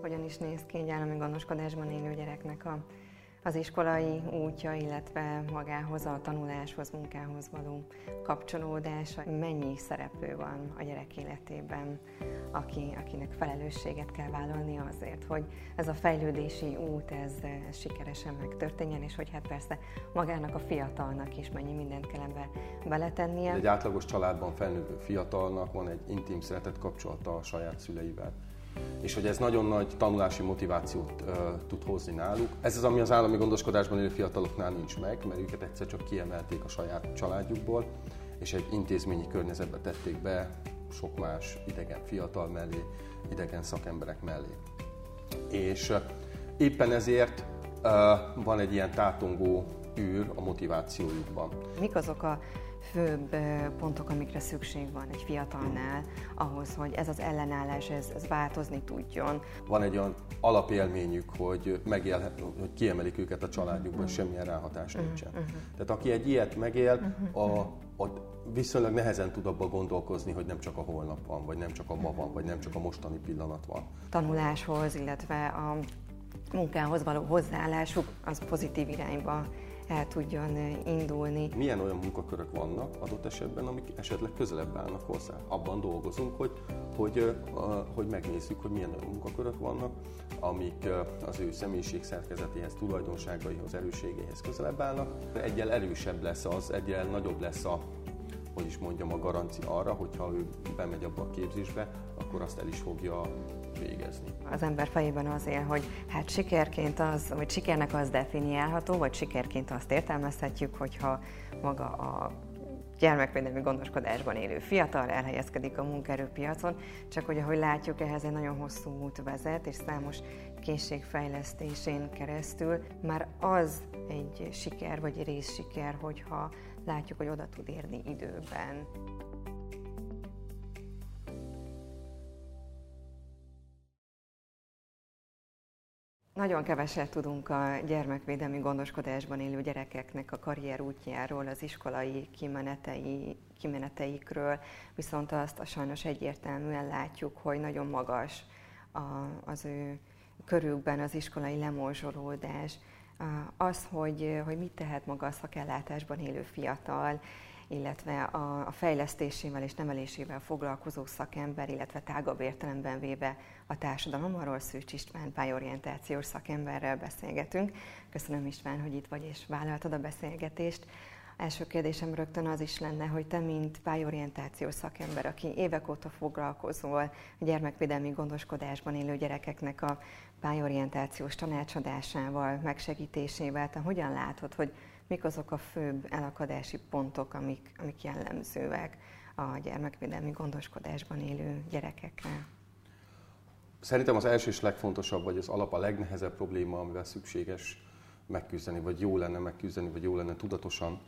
Hogyan is néz ki egy állami gondoskodásban élő gyereknek a, az iskolai útja, illetve magához, a tanuláshoz, munkához való kapcsolódása? Mennyi szereplő van a gyerek életében, aki, akinek felelősséget kell vállalni azért, hogy ez a fejlődési út, ez, ez sikeresen megtörténjen, és hogy hát persze magának a fiatalnak is mennyi mindent kell ebbe beletennie. Egy átlagos családban felnővő fiatalnak van egy intim szeretet kapcsolata a saját szüleivel és hogy ez nagyon nagy tanulási motivációt uh, tud hozni náluk. Ez az, ami az állami gondoskodásban élő fiataloknál nincs meg, mert őket egyszer csak kiemelték a saját családjukból, és egy intézményi környezetbe tették be sok más idegen fiatal mellé, idegen szakemberek mellé. És éppen ezért uh, van egy ilyen tátongó űr a motivációjukban. Mik azok a főbb pontok, amikre szükség van egy fiatalnál, ahhoz, hogy ez az ellenállás, ez, ez változni tudjon. Van egy olyan alapélményük, hogy, megél, hogy kiemelik őket a családjukban, és semmilyen ráhatás uh-huh, nincsen. Uh-huh. Tehát aki egy ilyet megél, uh-huh. a, a viszonylag nehezen tud abban gondolkozni, hogy nem csak a holnap van, vagy nem csak a ma van, vagy nem csak a mostani pillanat van. Tanuláshoz, illetve a munkához való hozzáállásuk az pozitív irányba el tudjon indulni. Milyen olyan munkakörök vannak adott esetben, amik esetleg közelebb állnak hozzá? Abban dolgozunk, hogy, hogy, hogy megnézzük, hogy milyen olyan munkakörök vannak, amik az ő személyiség szerkezetéhez, tulajdonságaihoz, erőségeihez közelebb állnak. Egyel erősebb lesz az, egyel nagyobb lesz a hogy is mondjam, a garancia arra, hogyha ő bemegy abba a képzésbe, akkor azt el is fogja végezni. Az ember fejében az él, hogy hát sikerként az, vagy sikernek az definiálható, vagy sikerként azt értelmezhetjük, hogyha maga a gyermekvédelmi gondoskodásban élő fiatal elhelyezkedik a munkaerőpiacon, csak hogy ahogy látjuk, ehhez egy nagyon hosszú út vezet, és számos készségfejlesztésén keresztül már az egy siker, vagy részsiker, hogyha látjuk, hogy oda tud érni időben. Nagyon keveset tudunk a gyermekvédelmi gondoskodásban élő gyerekeknek a karrier útjáról, az iskolai kimenetei, kimeneteikről, viszont azt a sajnos egyértelműen látjuk, hogy nagyon magas a, az ő körükben az iskolai lemorzsolódás, az, hogy, hogy mit tehet maga a szakellátásban élő fiatal, illetve a, a fejlesztésével és nevelésével foglalkozó szakember, illetve tágabb értelemben véve a társadalom, arról Szűcs István pályorientációs szakemberrel beszélgetünk. Köszönöm István, hogy itt vagy és vállaltad a beszélgetést. Első kérdésem rögtön az is lenne, hogy te, mint pályorientációs szakember, aki évek óta foglalkozol a gyermekvédelmi gondoskodásban élő gyerekeknek a pályorientációs tanácsadásával, megsegítésével, te hogyan látod, hogy mik azok a főbb elakadási pontok, amik, amik jellemzőek a gyermekvédelmi gondoskodásban élő gyerekekre? Szerintem az első és legfontosabb, vagy az alap a legnehezebb probléma, amivel szükséges megküzdeni, vagy jó lenne megküzdeni, vagy jó lenne tudatosan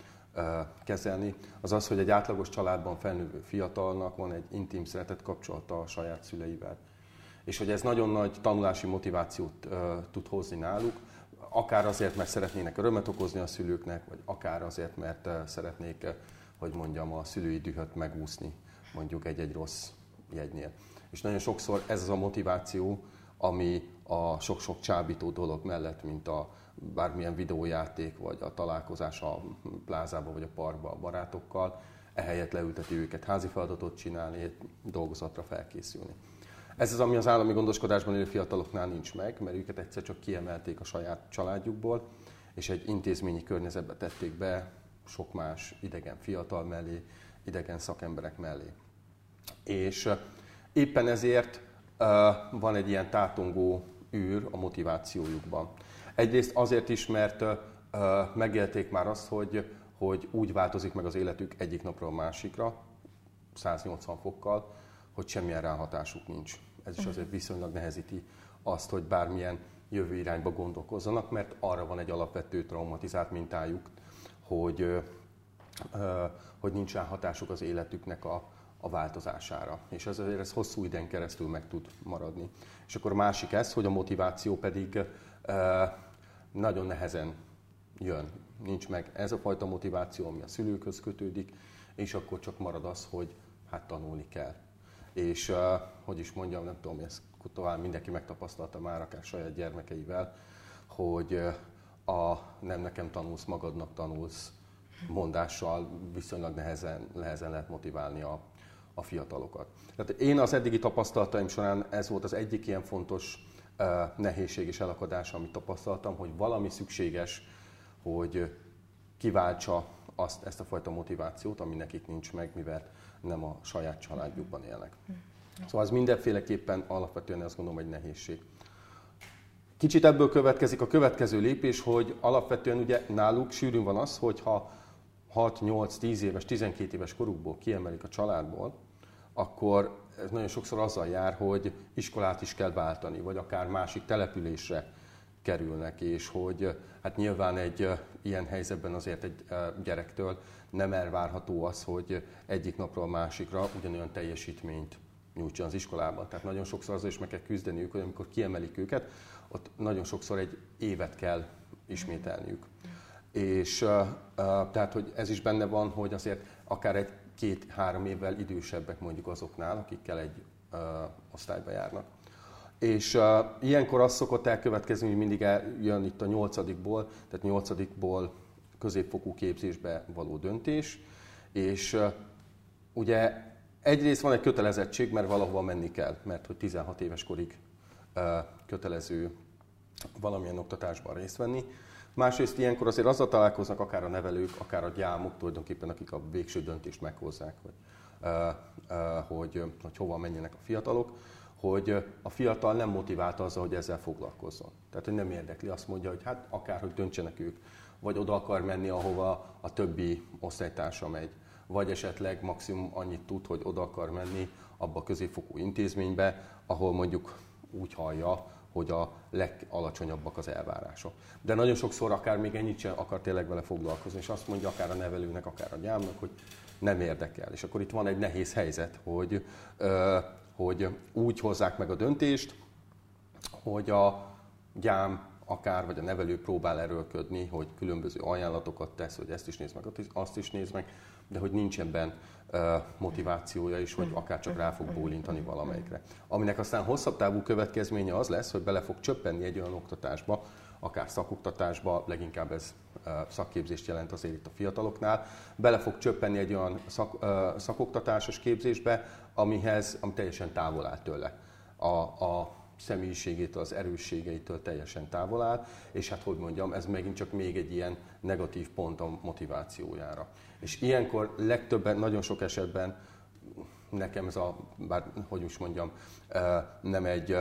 kezelni, az az, hogy egy átlagos családban felnővő fiatalnak van egy intim szeretet kapcsolata a saját szüleivel. És hogy ez nagyon nagy tanulási motivációt uh, tud hozni náluk, akár azért, mert szeretnének örömet okozni a szülőknek, vagy akár azért, mert uh, szeretnék, uh, hogy mondjam, a szülői dühöt megúszni mondjuk egy-egy rossz jegynél. És nagyon sokszor ez az a motiváció, ami a sok-sok csábító dolog mellett, mint a bármilyen videójáték, vagy a találkozás a plázába, vagy a parkba a barátokkal, ehelyett leülteti őket házi feladatot csinálni, dolgozatra felkészülni. Ez az, ami az állami gondoskodásban élő fiataloknál nincs meg, mert őket egyszer csak kiemelték a saját családjukból, és egy intézményi környezetbe tették be sok más idegen fiatal mellé, idegen szakemberek mellé. És éppen ezért van egy ilyen tátongó űr a motivációjukban. Egyrészt azért is, mert megélték már azt, hogy, hogy úgy változik meg az életük egyik napról a másikra, 180 fokkal, hogy semmilyen ráhatásuk nincs. Ez is azért viszonylag nehezíti azt, hogy bármilyen jövő irányba gondolkozzanak, mert arra van egy alapvető traumatizált mintájuk, hogy, hogy nincs ráhatásuk az életüknek a, a változására. És ezért ez hosszú időn keresztül meg tud maradni. És akkor a másik ez, hogy a motiváció pedig nagyon nehezen jön. Nincs meg ez a fajta motiváció, ami a szülőkhöz kötődik, és akkor csak marad az, hogy hát tanulni kell. És hogy is mondjam, nem tudom, ez talán mindenki megtapasztalta már akár saját gyermekeivel, hogy a nem nekem tanulsz, magadnak tanulsz mondással viszonylag nehezen, nehezen lehet motiválni a, a fiatalokat. Tehát én az eddigi tapasztalataim során ez volt az egyik ilyen fontos uh, nehézség és elakadás, amit tapasztaltam, hogy valami szükséges, hogy kiváltsa azt, ezt a fajta motivációt, ami nekik nincs meg, mivel nem a saját családjukban élnek. Szóval ez mindenféleképpen alapvetően azt gondolom egy nehézség. Kicsit ebből következik a következő lépés, hogy alapvetően ugye náluk sűrűn van az, hogy ha 6-8-10 éves, 12 éves korukból kiemelik a családból, akkor ez nagyon sokszor azzal jár, hogy iskolát is kell váltani, vagy akár másik településre kerülnek, és hogy hát nyilván egy ilyen helyzetben azért egy gyerektől nem elvárható az, hogy egyik napról a másikra ugyanolyan teljesítményt nyújtson az iskolában. Tehát nagyon sokszor azzal is meg kell küzdeniük, hogy amikor kiemelik őket, ott nagyon sokszor egy évet kell ismételniük. És tehát, hogy ez is benne van, hogy azért akár egy két-három évvel idősebbek mondjuk azoknál, akikkel egy osztályba járnak. És uh, ilyenkor az szokott elkövetkezni, hogy mindig jön itt a nyolcadikból, tehát nyolcadikból középfokú képzésbe való döntés, és uh, ugye egyrészt van egy kötelezettség, mert valahova menni kell, mert hogy 16 éves korig uh, kötelező valamilyen oktatásban részt venni. Másrészt ilyenkor azért azzal találkoznak akár a nevelők, akár a gyámok tulajdonképpen, akik a végső döntést meghozzák, hogy, hogy, hogy hova menjenek a fiatalok, hogy a fiatal nem motiválta azzal, hogy ezzel foglalkozzon. Tehát, hogy nem érdekli, azt mondja, hogy hát akárhogy döntsenek ők, vagy oda akar menni, ahova a többi osztálytársa megy, vagy esetleg maximum annyit tud, hogy oda akar menni abba a középfokú intézménybe, ahol mondjuk úgy hallja, hogy a legalacsonyabbak az elvárások. De nagyon sokszor akár még ennyit sem akar tényleg vele foglalkozni, és azt mondja akár a nevelőnek, akár a gyámnak, hogy nem érdekel. És akkor itt van egy nehéz helyzet, hogy, hogy úgy hozzák meg a döntést, hogy a gyám akár, vagy a nevelő próbál erőlködni, hogy különböző ajánlatokat tesz, hogy ezt is néz meg, azt is néz meg, de hogy nincs ebben motivációja is, hogy akár csak rá fog bólintani valamelyikre. Aminek aztán hosszabb távú következménye az lesz, hogy bele fog csöppenni egy olyan oktatásba, akár szakoktatásba, leginkább ez szakképzést jelent azért itt a fiataloknál, bele fog csöppenni egy olyan szak, szakoktatásos képzésbe, amihez, ami teljesen távol áll tőle. A, a személyiségétől, az erősségeitől teljesen távol áll, és hát hogy mondjam, ez megint csak még egy ilyen negatív pont a motivációjára. És ilyenkor legtöbben, nagyon sok esetben nekem ez a, bár hogy is mondjam, nem egy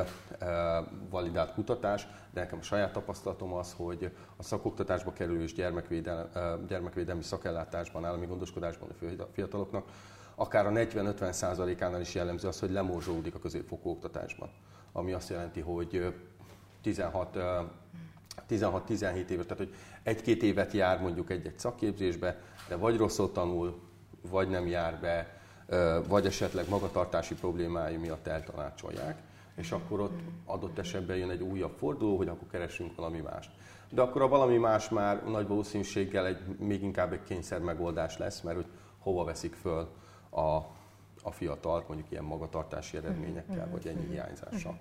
validált kutatás, de nekem a saját tapasztalatom az, hogy a szakoktatásba kerülő és gyermekvédelmi, gyermekvédelmi szakellátásban, állami gondoskodásban a fiataloknak, akár a 40-50 százalékánál is jellemző az, hogy lemorzsolódik a középfokú oktatásban. Ami azt jelenti, hogy 16 16-17 éves, tehát hogy egy-két évet jár mondjuk egy-egy szakképzésbe, de vagy rosszul tanul, vagy nem jár be, vagy esetleg magatartási problémái miatt eltanácsolják, és akkor ott adott esetben jön egy újabb forduló, hogy akkor keresünk valami mást. De akkor a valami más már nagy valószínűséggel egy, még inkább egy kényszer megoldás lesz, mert hogy hova veszik föl a, a fiatalt, mondjuk ilyen magatartási eredményekkel, vagy ennyi hiányzással.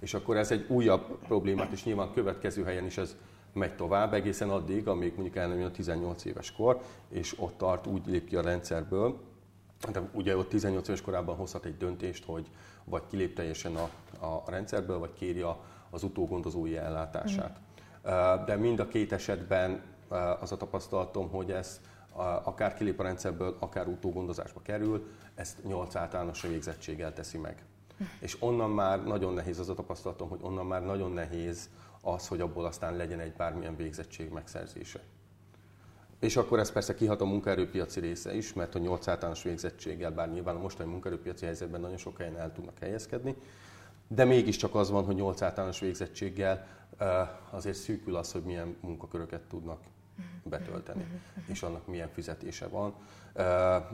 És akkor ez egy újabb problémát, és nyilván következő helyen is ez megy tovább egészen addig, amíg mondjuk el nem jön a 18 éves kor, és ott tart, úgy lép ki a rendszerből, de ugye ott 18 éves korában hozhat egy döntést, hogy vagy kilép teljesen a, a rendszerből, vagy kéri a, az utógondozói ellátását. Mm. De mind a két esetben az a tapasztalatom, hogy ez akár kilép a rendszerből, akár utógondozásba kerül, ezt 8 általános végzettséggel teszi meg. Mm. És onnan már nagyon nehéz az a tapasztalatom, hogy onnan már nagyon nehéz az, hogy abból aztán legyen egy bármilyen végzettség megszerzése. És akkor ez persze kihat a munkaerőpiaci része is, mert a 8 általános végzettséggel, bár nyilván a mostani munkaerőpiaci helyzetben nagyon sok helyen el tudnak helyezkedni, de mégiscsak az van, hogy 8 általános végzettséggel azért szűkül az, hogy milyen munkaköröket tudnak betölteni, és annak milyen fizetése van,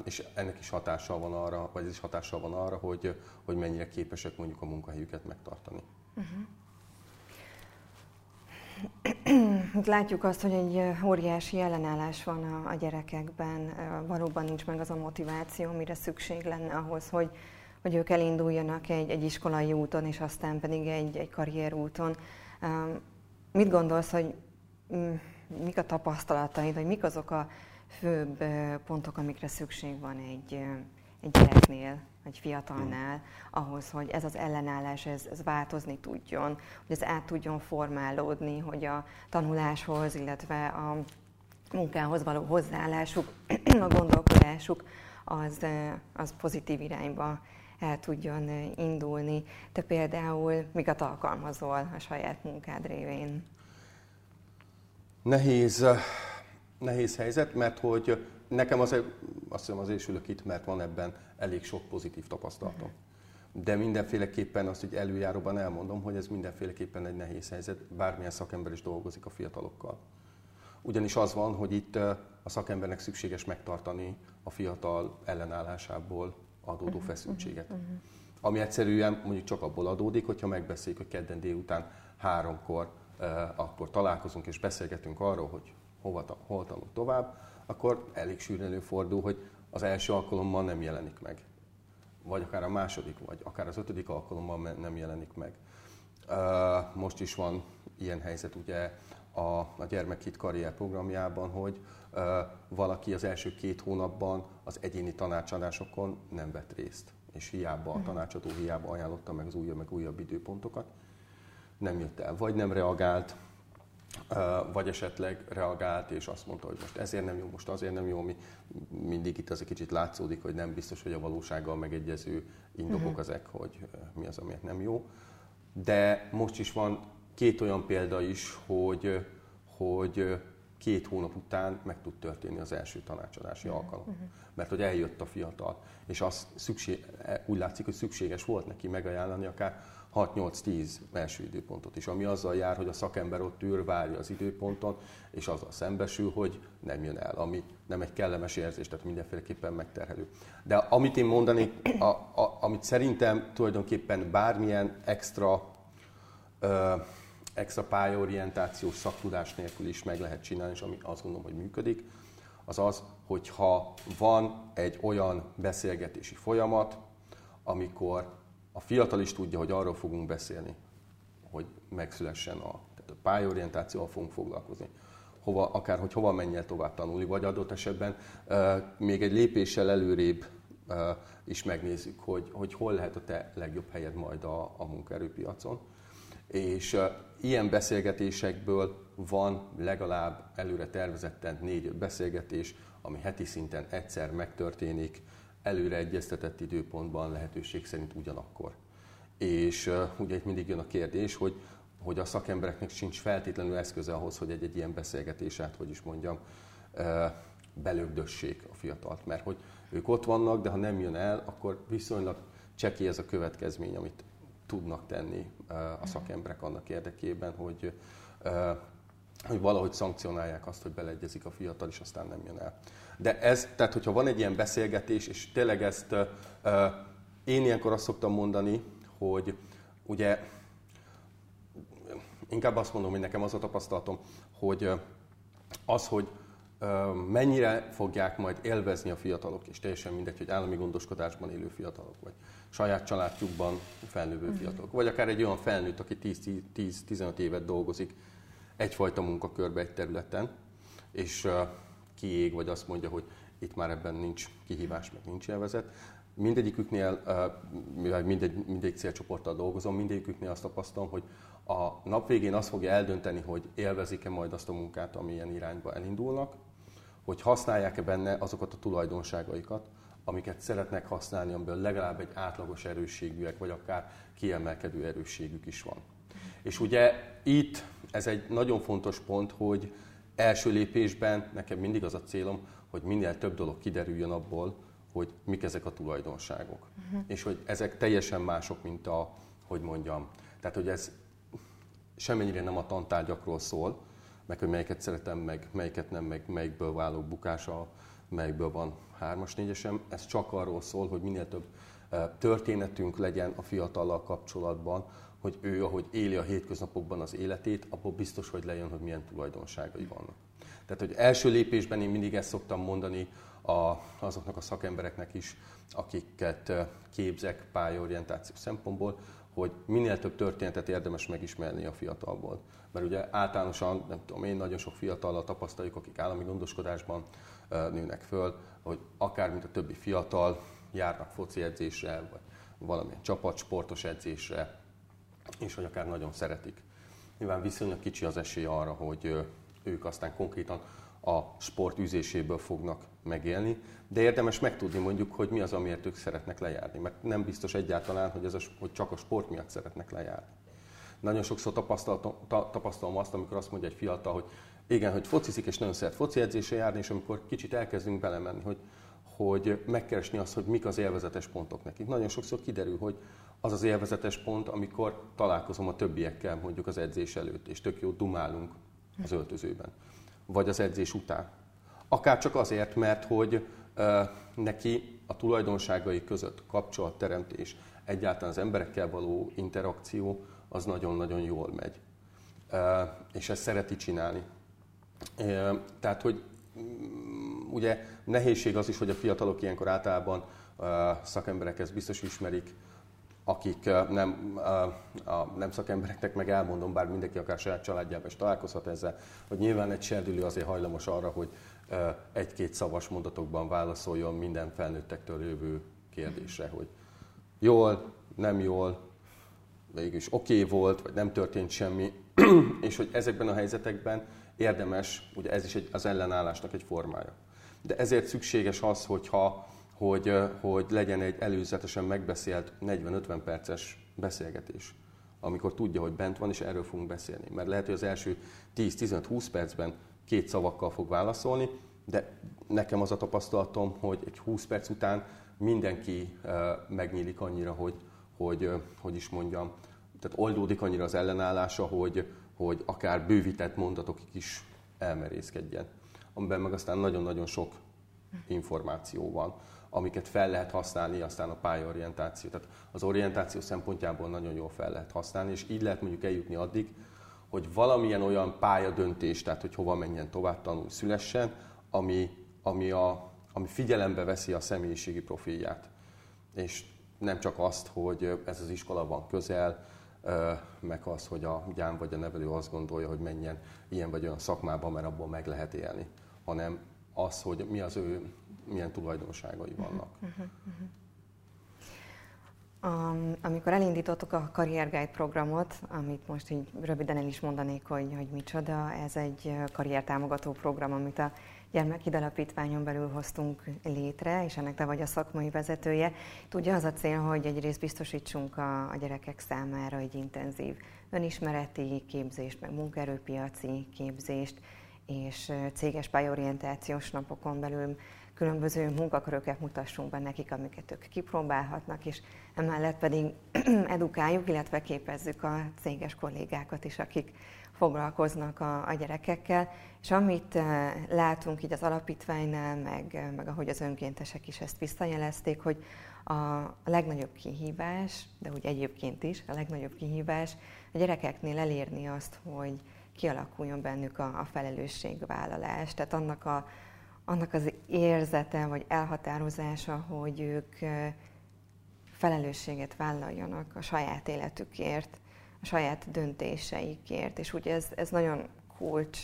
és ennek is hatással van arra, vagy ez is hatással van arra, hogy, hogy mennyire képesek mondjuk a munkahelyüket megtartani. Uh-huh. Látjuk azt, hogy egy óriási ellenállás van a, a gyerekekben, valóban nincs meg az a motiváció, amire szükség lenne ahhoz, hogy, hogy ők elinduljanak egy, egy iskolai úton, és aztán pedig egy, egy karrierúton. Mit gondolsz, hogy mm, mik a tapasztalataid, vagy mik azok a főbb pontok, amikre szükség van egy, egy gyereknél, egy fiatalnál, ahhoz, hogy ez az ellenállás ez, ez változni tudjon, hogy ez át tudjon formálódni, hogy a tanuláshoz, illetve a munkához való hozzáállásuk, a gondolkodásuk az, az pozitív irányba el tudjon indulni. Te például miket alkalmazol a saját munkád révén? Nehéz, nehéz helyzet, mert hogy nekem az, azt hiszem azért ülök itt, mert van ebben elég sok pozitív tapasztalatom. De mindenféleképpen azt, hogy előjáróban elmondom, hogy ez mindenféleképpen egy nehéz helyzet, bármilyen szakember is dolgozik a fiatalokkal. Ugyanis az van, hogy itt a szakembernek szükséges megtartani a fiatal ellenállásából adódó uh-huh, feszültséget. Uh-huh. Ami egyszerűen mondjuk csak abból adódik, hogyha megbeszéljük, hogy kedden délután háromkor akkor találkozunk és beszélgetünk arról, hogy hova, hol tanul tovább, akkor elég sűrűn előfordul, hogy az első alkalommal nem jelenik meg. Vagy akár a második, vagy akár az ötödik alkalommal nem jelenik meg. Most is van ilyen helyzet ugye a, a Gyermekhit karrier programjában, hogy valaki az első két hónapban az egyéni tanácsadásokon nem vett részt, és hiába a mhm. tanácsadó hiába ajánlotta meg az újabb, meg újabb időpontokat, nem jött el, vagy nem reagált, vagy esetleg reagált, és azt mondta, hogy most ezért nem jó, most azért nem jó, ami mindig itt az egy kicsit látszódik, hogy nem biztos, hogy a valósággal megegyező indokok uh-huh. ezek, hogy mi az, amiért nem jó. De most is van két olyan példa is, hogy, hogy két hónap után meg tud történni az első tanácsadási uh-huh. alkalom. Uh-huh. Mert hogy eljött a fiatal, és az szükség, úgy látszik, hogy szükséges volt neki megajánlani akár 6-8-10 első időpontot is, ami azzal jár, hogy a szakember ott ül, várja az időponton, és azzal szembesül, hogy nem jön el, ami nem egy kellemes érzés, tehát mindenféleképpen megterhelő. De amit én mondani, a, a, amit szerintem tulajdonképpen bármilyen extra ö, extra pályaorientációs szaktudás nélkül is meg lehet csinálni, és ami azt gondolom, hogy működik, az az, hogyha van egy olyan beszélgetési folyamat, amikor a fiatal is tudja, hogy arról fogunk beszélni, hogy megszülessen a, tehát a pályorientációval fogunk foglalkozni. Hova, akár hogy hova menjen tovább tanulni, vagy adott esetben uh, még egy lépéssel előrébb uh, is megnézzük, hogy, hogy hol lehet a te legjobb helyed majd a, a munkaerőpiacon. És uh, ilyen beszélgetésekből van legalább előre tervezetten négy-öt beszélgetés, ami heti szinten egyszer megtörténik, előre egyeztetett időpontban lehetőség szerint ugyanakkor. És ugye itt mindig jön a kérdés, hogy, hogy a szakembereknek sincs feltétlenül eszköze ahhoz, hogy egy, egy ilyen beszélgetésát, hogy is mondjam, belögdössék a fiatalt. Mert hogy ők ott vannak, de ha nem jön el, akkor viszonylag csekély ez a következmény, amit tudnak tenni a szakemberek annak érdekében, hogy hogy valahogy szankcionálják azt, hogy beleegyezik a fiatal, és aztán nem jön el. De ez, tehát hogyha van egy ilyen beszélgetés, és tényleg ezt uh, én ilyenkor azt szoktam mondani, hogy ugye inkább azt mondom, hogy nekem az a tapasztalatom, hogy az, hogy mennyire fogják majd élvezni a fiatalok, és teljesen mindegy, hogy állami gondoskodásban élő fiatalok, vagy saját családjukban felnővő uh-huh. fiatalok, vagy akár egy olyan felnőtt, aki 10-15 évet dolgozik egyfajta munkakörbe egy területen, és kiég, vagy azt mondja, hogy itt már ebben nincs kihívás, meg nincs elvezet. Mindegyiküknél, mivel mindegy, mindegy célcsoporttal dolgozom, mindegyiküknél azt tapasztalom, hogy a nap végén azt fogja eldönteni, hogy élvezik-e majd azt a munkát, ami ilyen irányba elindulnak, hogy használják-e benne azokat a tulajdonságaikat, amiket szeretnek használni, amiből legalább egy átlagos erősségűek, vagy akár kiemelkedő erősségük is van. És ugye itt ez egy nagyon fontos pont, hogy első lépésben nekem mindig az a célom, hogy minél több dolog kiderüljön abból, hogy mik ezek a tulajdonságok. Uh-huh. És hogy ezek teljesen mások, mint a, hogy mondjam. Tehát, hogy ez semmennyire nem a tantárgyakról szól, meg hogy melyiket szeretem, meg melyiket nem, meg melyikből válok bukása, melyikből van hármas, négyesem. Ez csak arról szól, hogy minél több történetünk legyen a fiatallal kapcsolatban, hogy ő, ahogy éli a hétköznapokban az életét, abból biztos, hogy lejön, hogy milyen tulajdonságai vannak. Tehát, hogy első lépésben én mindig ezt szoktam mondani a, azoknak a szakembereknek is, akiket képzek pályaorientáció szempontból, hogy minél több történetet érdemes megismerni a fiatalból. Mert ugye általánosan, nem tudom én, nagyon sok fiatallal tapasztaljuk, akik állami gondoskodásban nőnek föl, hogy akár mint a többi fiatal járnak foci edzésre, vagy valamilyen csapatsportos edzésre, és hogy akár nagyon szeretik. Nyilván viszonylag kicsi az esély arra, hogy ők aztán konkrétan a sport űzéséből fognak megélni, de érdemes megtudni mondjuk, hogy mi az, amiért ők szeretnek lejárni, mert nem biztos egyáltalán, hogy, ez a, hogy csak a sport miatt szeretnek lejárni. Nagyon sokszor tapasztalom, tapasztalom azt, amikor azt mondja egy fiatal, hogy igen, hogy focizik és nagyon szeret foci edzésre járni, és amikor kicsit elkezdünk belemenni, hogy, hogy megkeresni azt, hogy mik az élvezetes pontok nekik. Nagyon sokszor kiderül, hogy az az élvezetes pont, amikor találkozom a többiekkel mondjuk az edzés előtt, és tök jó dumálunk az öltözőben, vagy az edzés után. Akár csak azért, mert hogy uh, neki a tulajdonságai között kapcsolatteremtés, egyáltalán az emberekkel való interakció, az nagyon-nagyon jól megy. Uh, és ezt szereti csinálni. Uh, tehát, hogy ugye nehézség az is, hogy a fiatalok ilyenkor általában szakemberek ezt biztos ismerik, akik nem, a nem szakembereknek meg elmondom, bár mindenki akár saját családjában is találkozhat ezzel, hogy nyilván egy serdülő azért hajlamos arra, hogy egy-két szavas mondatokban válaszoljon minden felnőttektől jövő kérdésre, hogy jól, nem jól, végülis oké okay volt, vagy nem történt semmi, és hogy ezekben a helyzetekben érdemes, ugye ez is egy, az ellenállásnak egy formája. De ezért szükséges az, hogyha hogy, hogy legyen egy előzetesen megbeszélt 40-50 perces beszélgetés, amikor tudja, hogy bent van, és erről fogunk beszélni. Mert lehet, hogy az első 10-15-20 percben két szavakkal fog válaszolni, de nekem az a tapasztalatom, hogy egy 20 perc után mindenki megnyílik annyira, hogy, hogy, hogy is mondjam, tehát oldódik annyira az ellenállása, hogy, hogy akár bővített mondatokig is elmerészkedjen. Amiben meg aztán nagyon-nagyon sok információ van amiket fel lehet használni aztán a pályaorientáció. Tehát az orientáció szempontjából nagyon jól fel lehet használni, és így lehet mondjuk eljutni addig, hogy valamilyen olyan pályadöntés, tehát hogy hova menjen tovább tanulni, szülessen, ami, ami, a, ami figyelembe veszi a személyiségi profilját. És nem csak azt, hogy ez az iskola van közel, meg az, hogy a gyám vagy a nevelő azt gondolja, hogy menjen ilyen vagy olyan szakmába, mert abból meg lehet élni, hanem az, hogy mi az ő milyen tulajdonságai vannak. Uh-huh, uh-huh. Um, amikor elindítottuk a Career Guide programot, amit most így röviden el is mondanék, hogy, hogy micsoda, ez egy karriertámogató program, amit a Gyermekid Alapítványon belül hoztunk létre, és ennek te vagy a szakmai vezetője. Tudja az a cél, hogy egyrészt biztosítsunk a, a gyerekek számára egy intenzív önismereti képzést, meg munkaerőpiaci képzést, és céges pályorientációs napokon belül különböző munkaköröket mutassunk be nekik, amiket ők kipróbálhatnak, és emellett pedig edukáljuk, illetve képezzük a céges kollégákat is, akik foglalkoznak a, a gyerekekkel, és amit uh, látunk így az alapítványnál, meg, meg ahogy az önkéntesek is ezt visszajelezték, hogy a legnagyobb kihívás, de úgy egyébként is, a legnagyobb kihívás a gyerekeknél elérni azt, hogy kialakuljon bennük a, a felelősségvállalás, tehát annak a, annak az érzete vagy elhatározása, hogy ők felelősséget vállaljanak a saját életükért, a saját döntéseikért. És ugye ez, ez nagyon kulcs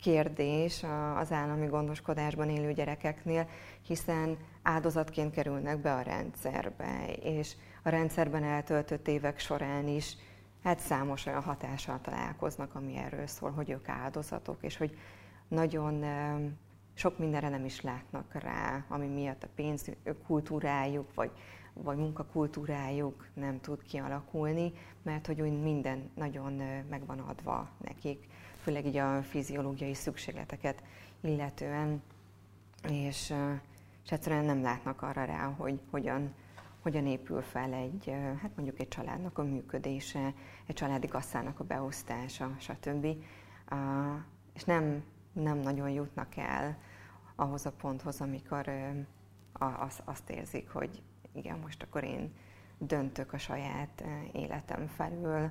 kérdés az állami gondoskodásban élő gyerekeknél, hiszen áldozatként kerülnek be a rendszerbe, és a rendszerben eltöltött évek során is hát számos olyan hatással találkoznak, ami erről szól, hogy ők áldozatok, és hogy nagyon sok mindenre nem is látnak rá, ami miatt a pénz kultúrájuk, vagy, vagy munkakultúrájuk nem tud kialakulni, mert hogy úgy minden nagyon meg van adva nekik, főleg így a fiziológiai szükségleteket illetően, és, és egyszerűen nem látnak arra rá, hogy hogyan, hogyan épül fel egy, hát mondjuk egy családnak a működése, egy családi kasszának a beosztása, stb. És nem, nem nagyon jutnak el ahhoz a ponthoz, amikor az, azt érzik, hogy igen, most akkor én döntök a saját életem felül.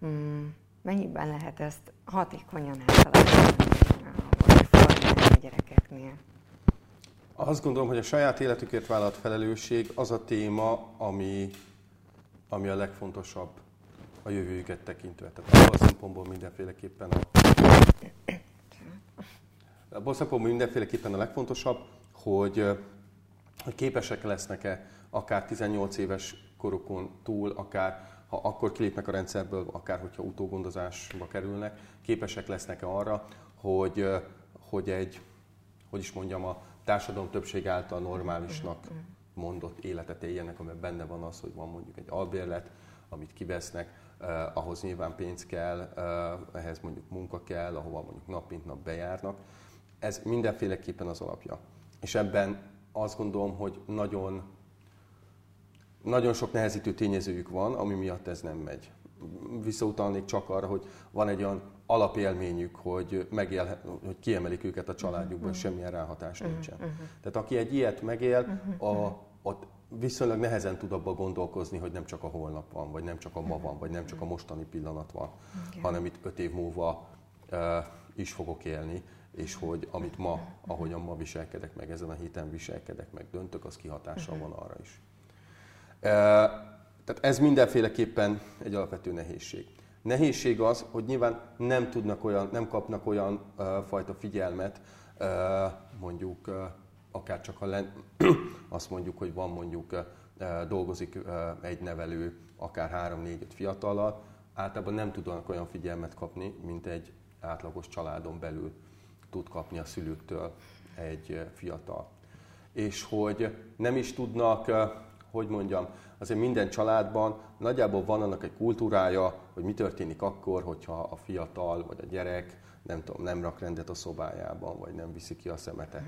Hmm, mennyiben lehet ezt hatékonyan átalakítani a gyerekeknél? Azt gondolom, hogy a saját életükért vállalt felelősség az a téma, ami, ami a legfontosabb a jövőjüket tekintve. Tehát abban a szempontból mindenféleképpen a, abban a szempontból mindenféleképpen a legfontosabb, hogy, hogy képesek lesznek-e akár 18 éves korukon túl, akár ha akkor kilépnek a rendszerből, akár hogyha utógondozásba kerülnek, képesek lesznek-e arra, hogy, hogy egy, hogy is mondjam, a társadalom többség által normálisnak mondott életet éljenek, amiben benne van az, hogy van mondjuk egy albérlet, amit kivesznek, eh, ahhoz nyilván pénz kell, eh, ehhez mondjuk munka kell, ahova mondjuk nap mint nap bejárnak. Ez mindenféleképpen az alapja. És ebben azt gondolom, hogy nagyon, nagyon sok nehezítő tényezőjük van, ami miatt ez nem megy. Visszautalnék csak arra, hogy van egy olyan alapélményük, hogy, megél, hogy kiemelik őket a családjukból, és semmilyen ráhatás nincsen. Tehát aki egy ilyet megél, a, ott viszonylag nehezen tud abban gondolkozni, hogy nem csak a holnap van, vagy nem csak a ma van, vagy nem csak a mostani pillanat van, Igen. hanem itt öt év múlva uh, is fogok élni, és hogy amit ma, ahogyan ma viselkedek meg, ezen a héten viselkedek meg, döntök, az kihatással van arra is. Tehát ez mindenféleképpen egy alapvető nehézség. Nehézség az, hogy nyilván nem tudnak olyan, nem kapnak olyan uh, fajta figyelmet, uh, mondjuk uh, akár csak ha len, azt mondjuk, hogy van mondjuk uh, dolgozik uh, egy nevelő, akár 3-4-5 fiatallal, általában nem tudnak olyan figyelmet kapni, mint egy átlagos családon belül tud kapni a szülőktől egy fiatal. És hogy nem is tudnak, hogy mondjam, azért minden családban nagyjából van annak egy kultúrája, hogy mi történik akkor, hogyha a fiatal vagy a gyerek nem tudom, nem rak rendet a szobájában, vagy nem viszi ki a szemetet,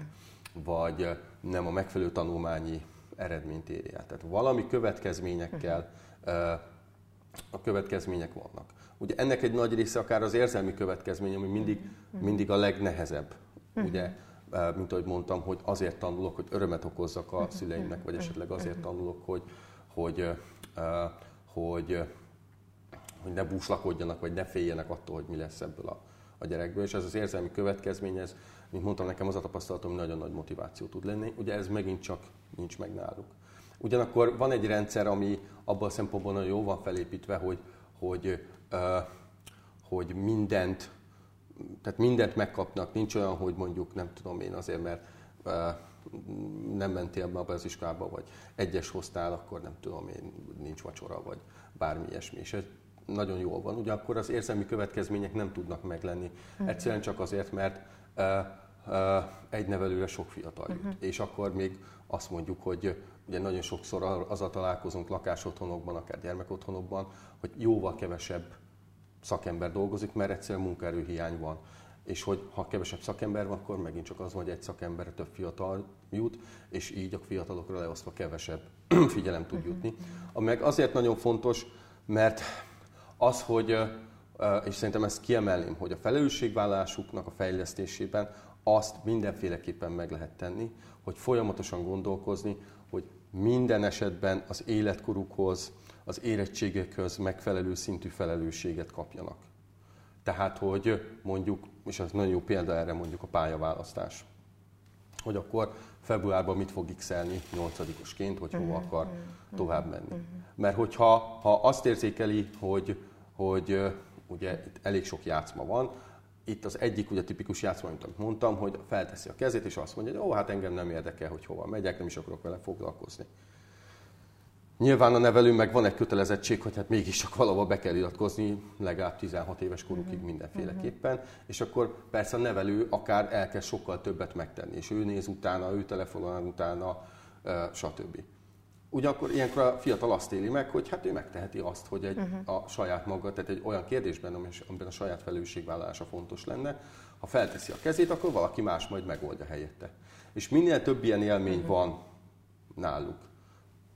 vagy nem a megfelelő tanulmányi eredményt éri el. Tehát valami következményekkel a következmények vannak. Ugye ennek egy nagy része akár az érzelmi következmény, ami mindig, mindig a legnehezebb. Ugye, mint ahogy mondtam, hogy azért tanulok, hogy örömet okozzak a szüleimnek, vagy esetleg azért tanulok, hogy, hogy, hogy, hogy ne búslakodjanak, vagy ne féljenek attól, hogy mi lesz ebből a, a gyerekből. És ez az érzelmi következmény, ez, mint mondtam, nekem az a tapasztalatom, hogy nagyon nagy motiváció tud lenni. Ugye ez megint csak nincs meg náluk. Ugyanakkor van egy rendszer, ami abban a szempontból nagyon jó van felépítve, hogy, hogy, hogy mindent, tehát mindent megkapnak. Nincs olyan, hogy mondjuk, nem tudom én azért, mert nem mentél be abba az iskolába, vagy egyes hoztál, akkor nem tudom én, nincs vacsora, vagy bármi ilyesmi. És ez nagyon jól van. Ugyanakkor az érzelmi következmények nem tudnak meglenni. Uh-huh. Egyszerűen csak azért, mert uh, uh, egy nevelőre sok fiatal jut. Uh-huh. És akkor még azt mondjuk, hogy ugye nagyon sokszor azzal találkozunk lakásotthonokban, akár gyermekotthonokban, hogy jóval kevesebb szakember dolgozik, mert egyszerűen munkaerőhiány van és hogy ha kevesebb szakember van, akkor megint csak az van, hogy egy szakemberre több fiatal jut, és így a fiatalokra leosztva kevesebb figyelem tud jutni. Ami meg azért nagyon fontos, mert az, hogy, és szerintem ezt kiemelném, hogy a felelősségvállalásuknak a fejlesztésében azt mindenféleképpen meg lehet tenni, hogy folyamatosan gondolkozni, hogy minden esetben az életkorukhoz, az érettségekhez megfelelő szintű felelősséget kapjanak. Tehát, hogy mondjuk, és ez nagyon jó példa erre mondjuk a pályaválasztás, hogy akkor februárban mit fog x 8-osként, hogy hova mhm, akar mhm, tovább menni. Mhm. Mert hogyha ha azt érzékeli, hogy, hogy ugye itt elég sok játszma van, itt az egyik ugye tipikus játszma, amit mondtam, hogy felteszi a kezét, és azt mondja, hogy ó, hát engem nem érdekel, hogy hova megyek, nem is akarok vele foglalkozni. Nyilván a nevelő meg van egy kötelezettség, hogy hát mégiscsak valahol be kell iratkozni, legalább 16 éves korukig mhm. mindenféleképpen, uh-huh. és akkor persze a nevelő akár elkezd sokkal többet megtenni, és ő néz utána, ő telefonál utána, stb. Ugyanakkor ilyenkor a fiatal azt éli meg, hogy hát ő megteheti azt, hogy egy, uh-huh. a saját maga, tehát egy olyan kérdésben, amiben a saját felelősségvállalása fontos lenne, ha felteszi a kezét, akkor valaki más majd megoldja helyette. És minél több ilyen élmény uh-huh. van náluk,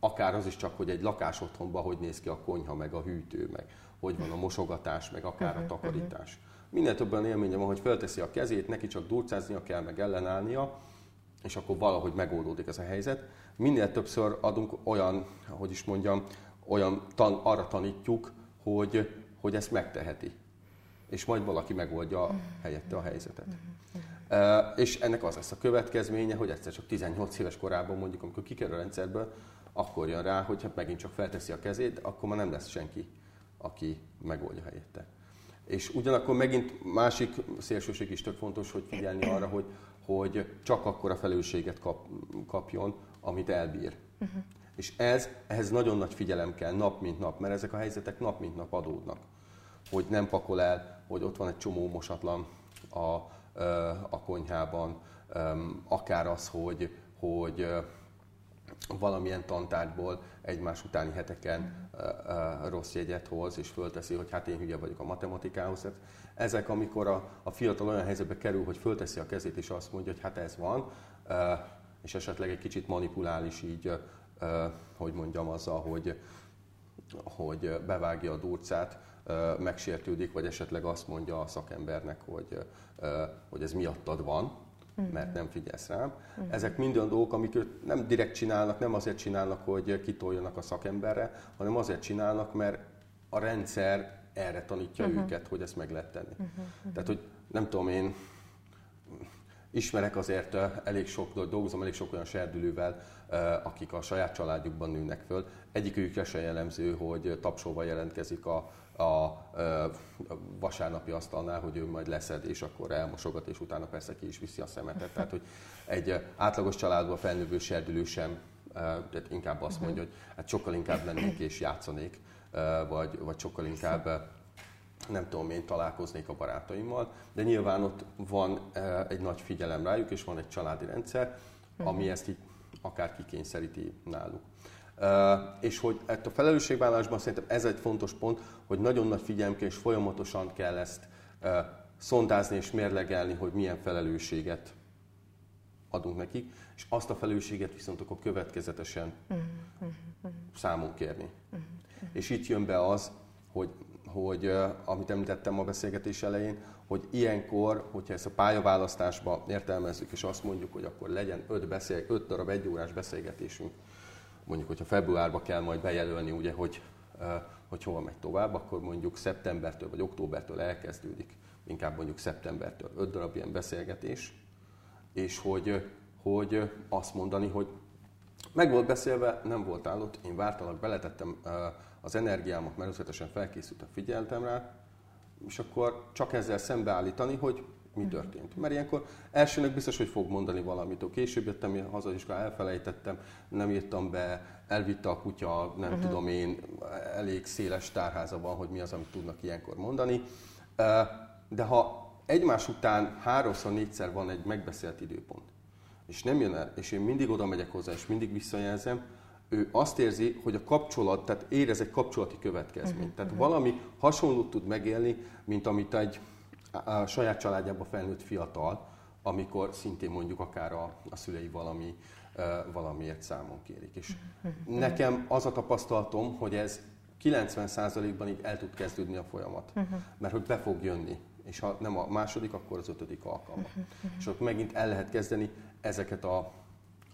akár az is csak, hogy egy lakás otthonban hogy néz ki a konyha, meg a hűtő, meg hogy van a mosogatás, meg akár a mhm, takarítás. Minél több olyan élménye van, hogy felteszi a kezét, neki csak durcáznia kell, meg ellenállnia, és akkor valahogy megoldódik ez a helyzet. Minél többször adunk olyan, hogy is mondjam, olyan tan, arra tanítjuk, hogy, hogy ezt megteheti. és majd valaki megoldja helyette a helyzetet. És ennek az lesz a következménye, hogy egyszer csak 18 éves korában mondjuk, amikor kikerül a rendszerből, akkor jön rá, hogy hát megint csak felteszi a kezét, akkor már nem lesz senki, aki megoldja helyette. És ugyanakkor megint másik szélsőség is tök fontos, hogy figyelni arra, hogy, hogy csak akkor a felelősséget kap, kapjon, amit elbír. Uh-huh. És ez, ehhez nagyon nagy figyelem kell nap mint nap, mert ezek a helyzetek nap mint nap adódnak. Hogy nem pakol el, hogy ott van egy csomó mosatlan a, a konyhában, akár az, hogy, hogy valamilyen tantárgyból egymás utáni heteken rossz jegyet hoz, és fölteszi, hogy hát én hülye vagyok a matematikához. Ezek, amikor a, a fiatal olyan helyzetbe kerül, hogy fölteszi a kezét, és azt mondja, hogy hát ez van, és esetleg egy kicsit manipulál is így, hogy mondjam, azzal, hogy, hogy bevágja a durcát, megsértődik, vagy esetleg azt mondja a szakembernek, hogy, hogy ez miattad van, mert nem figyelsz rám. Ezek mind olyan dolgok, amik őt nem direkt csinálnak, nem azért csinálnak, hogy kitoljanak a szakemberre, hanem azért csinálnak, mert a rendszer erre tanítja uh-huh. őket, hogy ezt meg lehet tenni. Uh-huh. Tehát, hogy nem tudom én, ismerek azért elég sok, dolgozom elég sok olyan serdülővel, akik a saját családjukban nőnek föl. Egyikükre se jellemző, hogy tapsolva jelentkezik a, a, a vasárnapi asztalnál, hogy ő majd leszed, és akkor elmosogat, és utána persze ki is viszi a szemetet. Tehát, hogy egy átlagos családban felnővő serdülő sem, tehát inkább azt mondja, hogy hát sokkal inkább lennék és játszanék, vagy, vagy sokkal inkább nem tudom én, találkoznék a barátaimmal, de nyilván ott van egy nagy figyelem rájuk, és van egy családi rendszer, ami mhm. ezt így akár kikényszeríti náluk. És hogy a felelősségvállalásban szerintem ez egy fontos pont, hogy nagyon nagy figyelem kell, és folyamatosan kell ezt szondázni és mérlegelni, hogy milyen felelősséget adunk nekik, és azt a felelősséget viszont akkor következetesen uh-huh, számon kérni. És itt jön be az, hogy, hogy amit említettem a beszélgetés elején, hogy ilyenkor, hogyha ezt a pályaválasztásba értelmezzük, és azt mondjuk, hogy akkor legyen öt, beszél, öt darab egyórás beszélgetésünk, mondjuk, hogyha februárba kell majd bejelölni, ugye, hogy, hogy hova megy tovább, akkor mondjuk szeptembertől vagy októbertől elkezdődik, inkább mondjuk szeptembertől öt darab ilyen beszélgetés, és hogy, hogy azt mondani, hogy meg volt beszélve, nem volt állott, én vártalak, beletettem az energiámat, mert felkészült a figyeltem rá, és akkor csak ezzel szembeállítani, hogy mi történt. Mert ilyenkor elsőnek biztos, hogy fog mondani valamit. Később jöttem haza, és elfelejtettem, nem írtam be, elvitte a kutya, nem uh-huh. tudom én, elég széles tárháza van, hogy mi az, amit tudnak ilyenkor mondani. De ha egymás után háromszor, négyszer van egy megbeszélt időpont, és nem jön el, és én mindig oda megyek hozzá, és mindig visszajelzem, ő azt érzi, hogy a kapcsolat, tehát érez egy kapcsolati következményt. Uh-huh, tehát uh-huh. valami hasonlót tud megélni, mint amit egy a saját családjában felnőtt fiatal, amikor szintén mondjuk akár a, a szülei valami, valamiért számon kérik. És uh-huh. nekem az a tapasztalatom, hogy ez 90%-ban így el tud kezdődni a folyamat, uh-huh. mert hogy be fog jönni, és ha nem a második, akkor az ötödik alkalma. Uh-huh. És ott megint el lehet kezdeni ezeket a,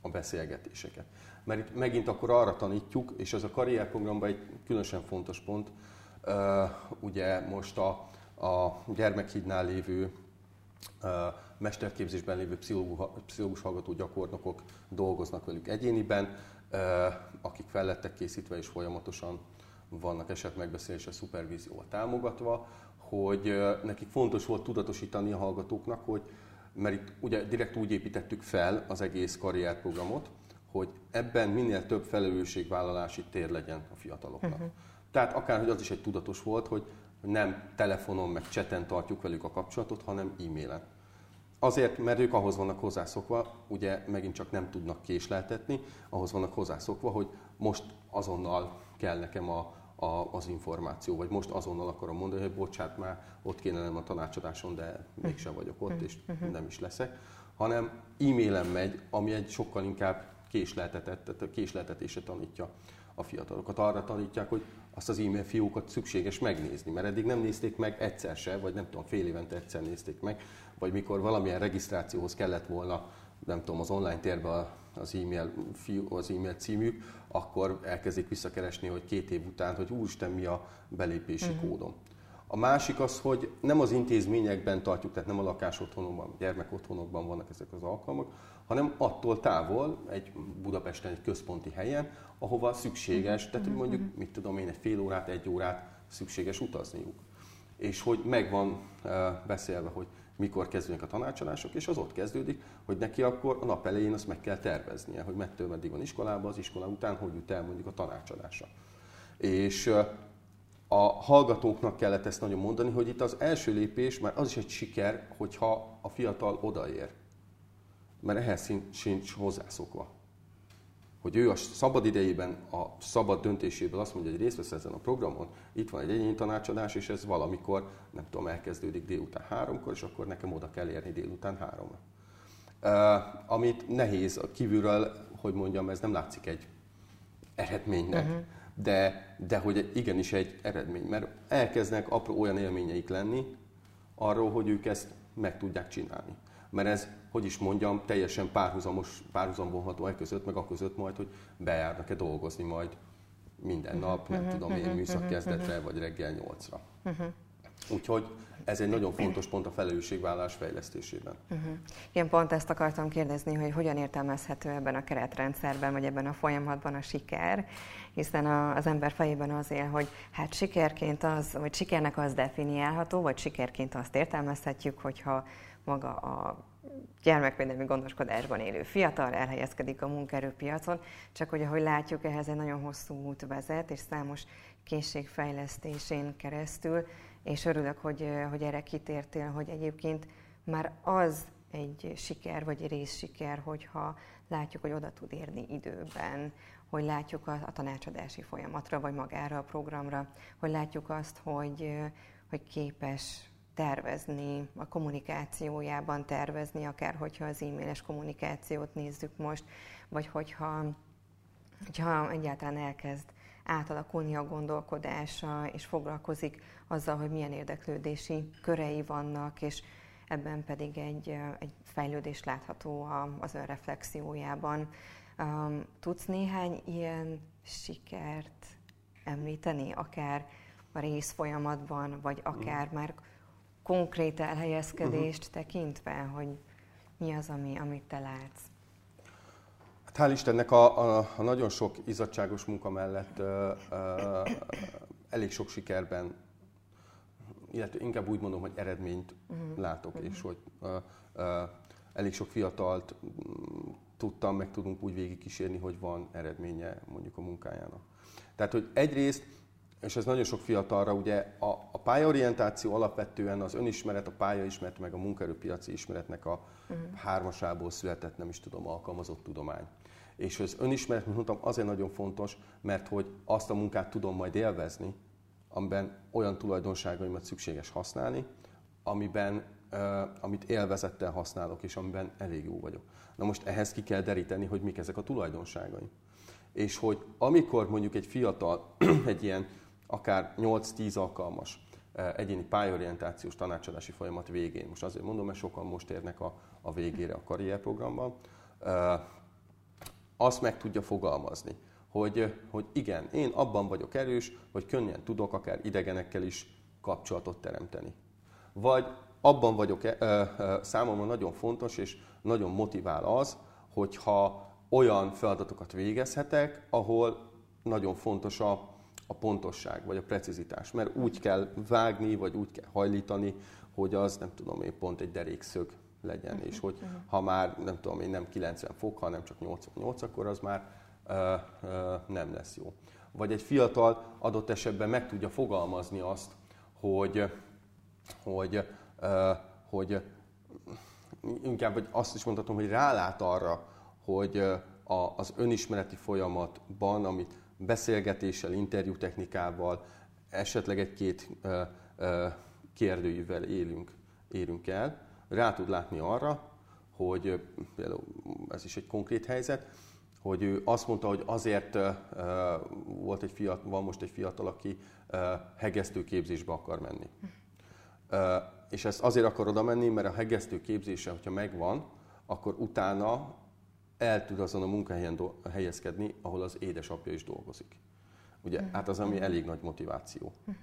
a beszélgetéseket mert itt megint akkor arra tanítjuk, és ez a karrierprogramban egy különösen fontos pont, ugye most a, a gyermekhídnál lévő mesterképzésben lévő pszichológus hallgató gyakornokok dolgoznak velük egyéniben, akik fel lettek készítve és folyamatosan vannak eset megbeszélése szupervízióval támogatva, hogy nekik fontos volt tudatosítani a hallgatóknak, hogy mert itt ugye direkt úgy építettük fel az egész karrierprogramot, hogy ebben minél több felelősségvállalási tér legyen a fiataloknak. Uh-huh. Tehát akár, hogy az is egy tudatos volt, hogy nem telefonon meg cseten tartjuk velük a kapcsolatot, hanem e-mailen. Azért, mert ők ahhoz vannak hozzászokva, ugye megint csak nem tudnak késleltetni, ahhoz vannak hozzászokva, hogy most azonnal kell nekem a, a, az információ, vagy most azonnal akarom mondani, hogy bocsát, már ott kéne lennem a tanácsadáson, de mégsem vagyok ott, és nem is leszek, hanem e-mailen megy, ami egy sokkal inkább késleltetése tanítja a fiatalokat. Arra tanítják, hogy azt az e-mail fiókat szükséges megnézni, mert eddig nem nézték meg egyszer se, vagy nem tudom, fél évente egyszer nézték meg, vagy mikor valamilyen regisztrációhoz kellett volna, nem tudom, az online térbe az e-mail, az e-mail címük, akkor elkezdik visszakeresni, hogy két év után, hogy úristen, mi a belépési mm. kódom. A másik az, hogy nem az intézményekben tartjuk, tehát nem a lakásotthonokban, gyermekotthonokban vannak ezek az alkalmak, hanem attól távol, egy Budapesten egy központi helyen, ahova szükséges, tehát hogy mondjuk, mit tudom én, egy fél órát, egy órát szükséges utazniuk. És hogy megvan beszélve, hogy mikor kezdődnek a tanácsadások, és az ott kezdődik, hogy neki akkor a nap elején azt meg kell terveznie, hogy mettől meddig van iskolában, az iskola után hogy jut el mondjuk a tanácsadása. És a hallgatóknak kellett ezt nagyon mondani, hogy itt az első lépés, már az is egy siker, hogyha a fiatal odaér. Mert ehhez sincs hozzászokva. Hogy ő a szabad idejében, a szabad döntéséből azt mondja, hogy részt vesz ezen a programon, itt van egy egyéni tanácsadás, és ez valamikor, nem tudom, elkezdődik délután háromkor, és akkor nekem oda kell érni délután háromra. Uh, amit nehéz kívülről, hogy mondjam, ez nem látszik egy eredménynek. Uh-huh de, de hogy igenis egy eredmény, mert elkezdnek apró olyan élményeik lenni arról, hogy ők ezt meg tudják csinálni. Mert ez, hogy is mondjam, teljesen párhuzamos, párhuzambolható e között, meg a között majd, hogy bejárnak-e dolgozni majd minden nap, nem uh-huh, tudom én, uh-huh, műszak kezdetre, vagy reggel nyolcra. Úgyhogy ez egy nagyon fontos pont a felelősségvállás fejlesztésében. Uh-huh. Én pont ezt akartam kérdezni, hogy hogyan értelmezhető ebben a keretrendszerben, vagy ebben a folyamatban a siker, hiszen a, az ember fejében az él, hogy hát sikerként az, vagy sikernek az definiálható, vagy sikerként azt értelmezhetjük, hogyha maga a gyermekvédelmi gondoskodásban élő fiatal elhelyezkedik a munkaerőpiacon, csak hogy ahogy látjuk, ehhez egy nagyon hosszú út vezet, és számos készségfejlesztésén keresztül. És örülök, hogy, hogy erre kitértél, hogy egyébként már az egy siker, vagy részsiker, hogyha látjuk, hogy oda tud érni időben, hogy látjuk a, a tanácsadási folyamatra, vagy magára a programra, hogy látjuk azt, hogy, hogy képes tervezni, a kommunikációjában tervezni, akár hogyha az e-mailes kommunikációt nézzük most, vagy hogyha, hogyha egyáltalán elkezd átalakulni a gondolkodása, és foglalkozik azzal, hogy milyen érdeklődési körei vannak, és ebben pedig egy, egy fejlődés látható az önreflexiójában. Tudsz néhány ilyen sikert említeni, akár a részfolyamatban, vagy akár mm. már konkrét elhelyezkedést uh-huh. tekintve, hogy mi az, ami, amit te látsz? Hát hál' Istennek a, a, a nagyon sok izzadságos munka mellett ö, ö, elég sok sikerben, illetve inkább úgy mondom, hogy eredményt uh-huh. látok, uh-huh. és hogy ö, ö, elég sok fiatalt tudtam, meg tudunk úgy végigkísérni, hogy van eredménye mondjuk a munkájának. Tehát, hogy egyrészt, és ez nagyon sok fiatalra, ugye a, a pályaorientáció alapvetően az önismeret, a pályaismeret, meg a munkaerőpiaci ismeretnek a uh-huh. hármasából született, nem is tudom, alkalmazott tudomány. És az önismeret, mint mondtam, azért nagyon fontos, mert hogy azt a munkát tudom majd élvezni, amiben olyan tulajdonságaimat szükséges használni, amiben, uh, amit élvezettel használok, és amiben elég jó vagyok. Na most ehhez ki kell deríteni, hogy mik ezek a tulajdonságai. És hogy amikor mondjuk egy fiatal, egy ilyen akár 8-10 alkalmas egyéni pályorientációs tanácsadási folyamat végén, most azért mondom, mert sokan most érnek a, a végére a karrierprogramban, azt meg tudja fogalmazni, hogy, hogy igen, én abban vagyok erős, hogy könnyen tudok akár idegenekkel is kapcsolatot teremteni. Vagy abban vagyok, számomra nagyon fontos és nagyon motivál az, hogyha olyan feladatokat végezhetek, ahol nagyon fontos a, a pontosság, vagy a precizitás. Mert úgy kell vágni, vagy úgy kell hajlítani, hogy az, nem tudom én, pont egy derékszög legyen, és hogy ha már nem tudom én nem 90 fok, hanem csak 88, akkor az már uh, uh, nem lesz jó. Vagy egy fiatal adott esetben meg tudja fogalmazni azt, hogy, hogy, uh, hogy inkább vagy azt is mondhatom, hogy rálát arra, hogy a, az önismereti folyamatban, amit beszélgetéssel, interjútechnikával, esetleg egy-két kérdőjűvel élünk, érünk el, rá tud látni arra, hogy például ez is egy konkrét helyzet, hogy ő azt mondta, hogy azért uh, volt egy fiatal, van most egy fiatal, aki uh, hegesztő képzésbe akar menni. Uh, és ezt azért akar oda menni, mert a hegesztő képzése, hogyha megvan, akkor utána el tud azon a munkahelyen do- helyezkedni, ahol az édesapja is dolgozik. Ugye, uh-huh. hát az, ami elég nagy motiváció. Uh-huh.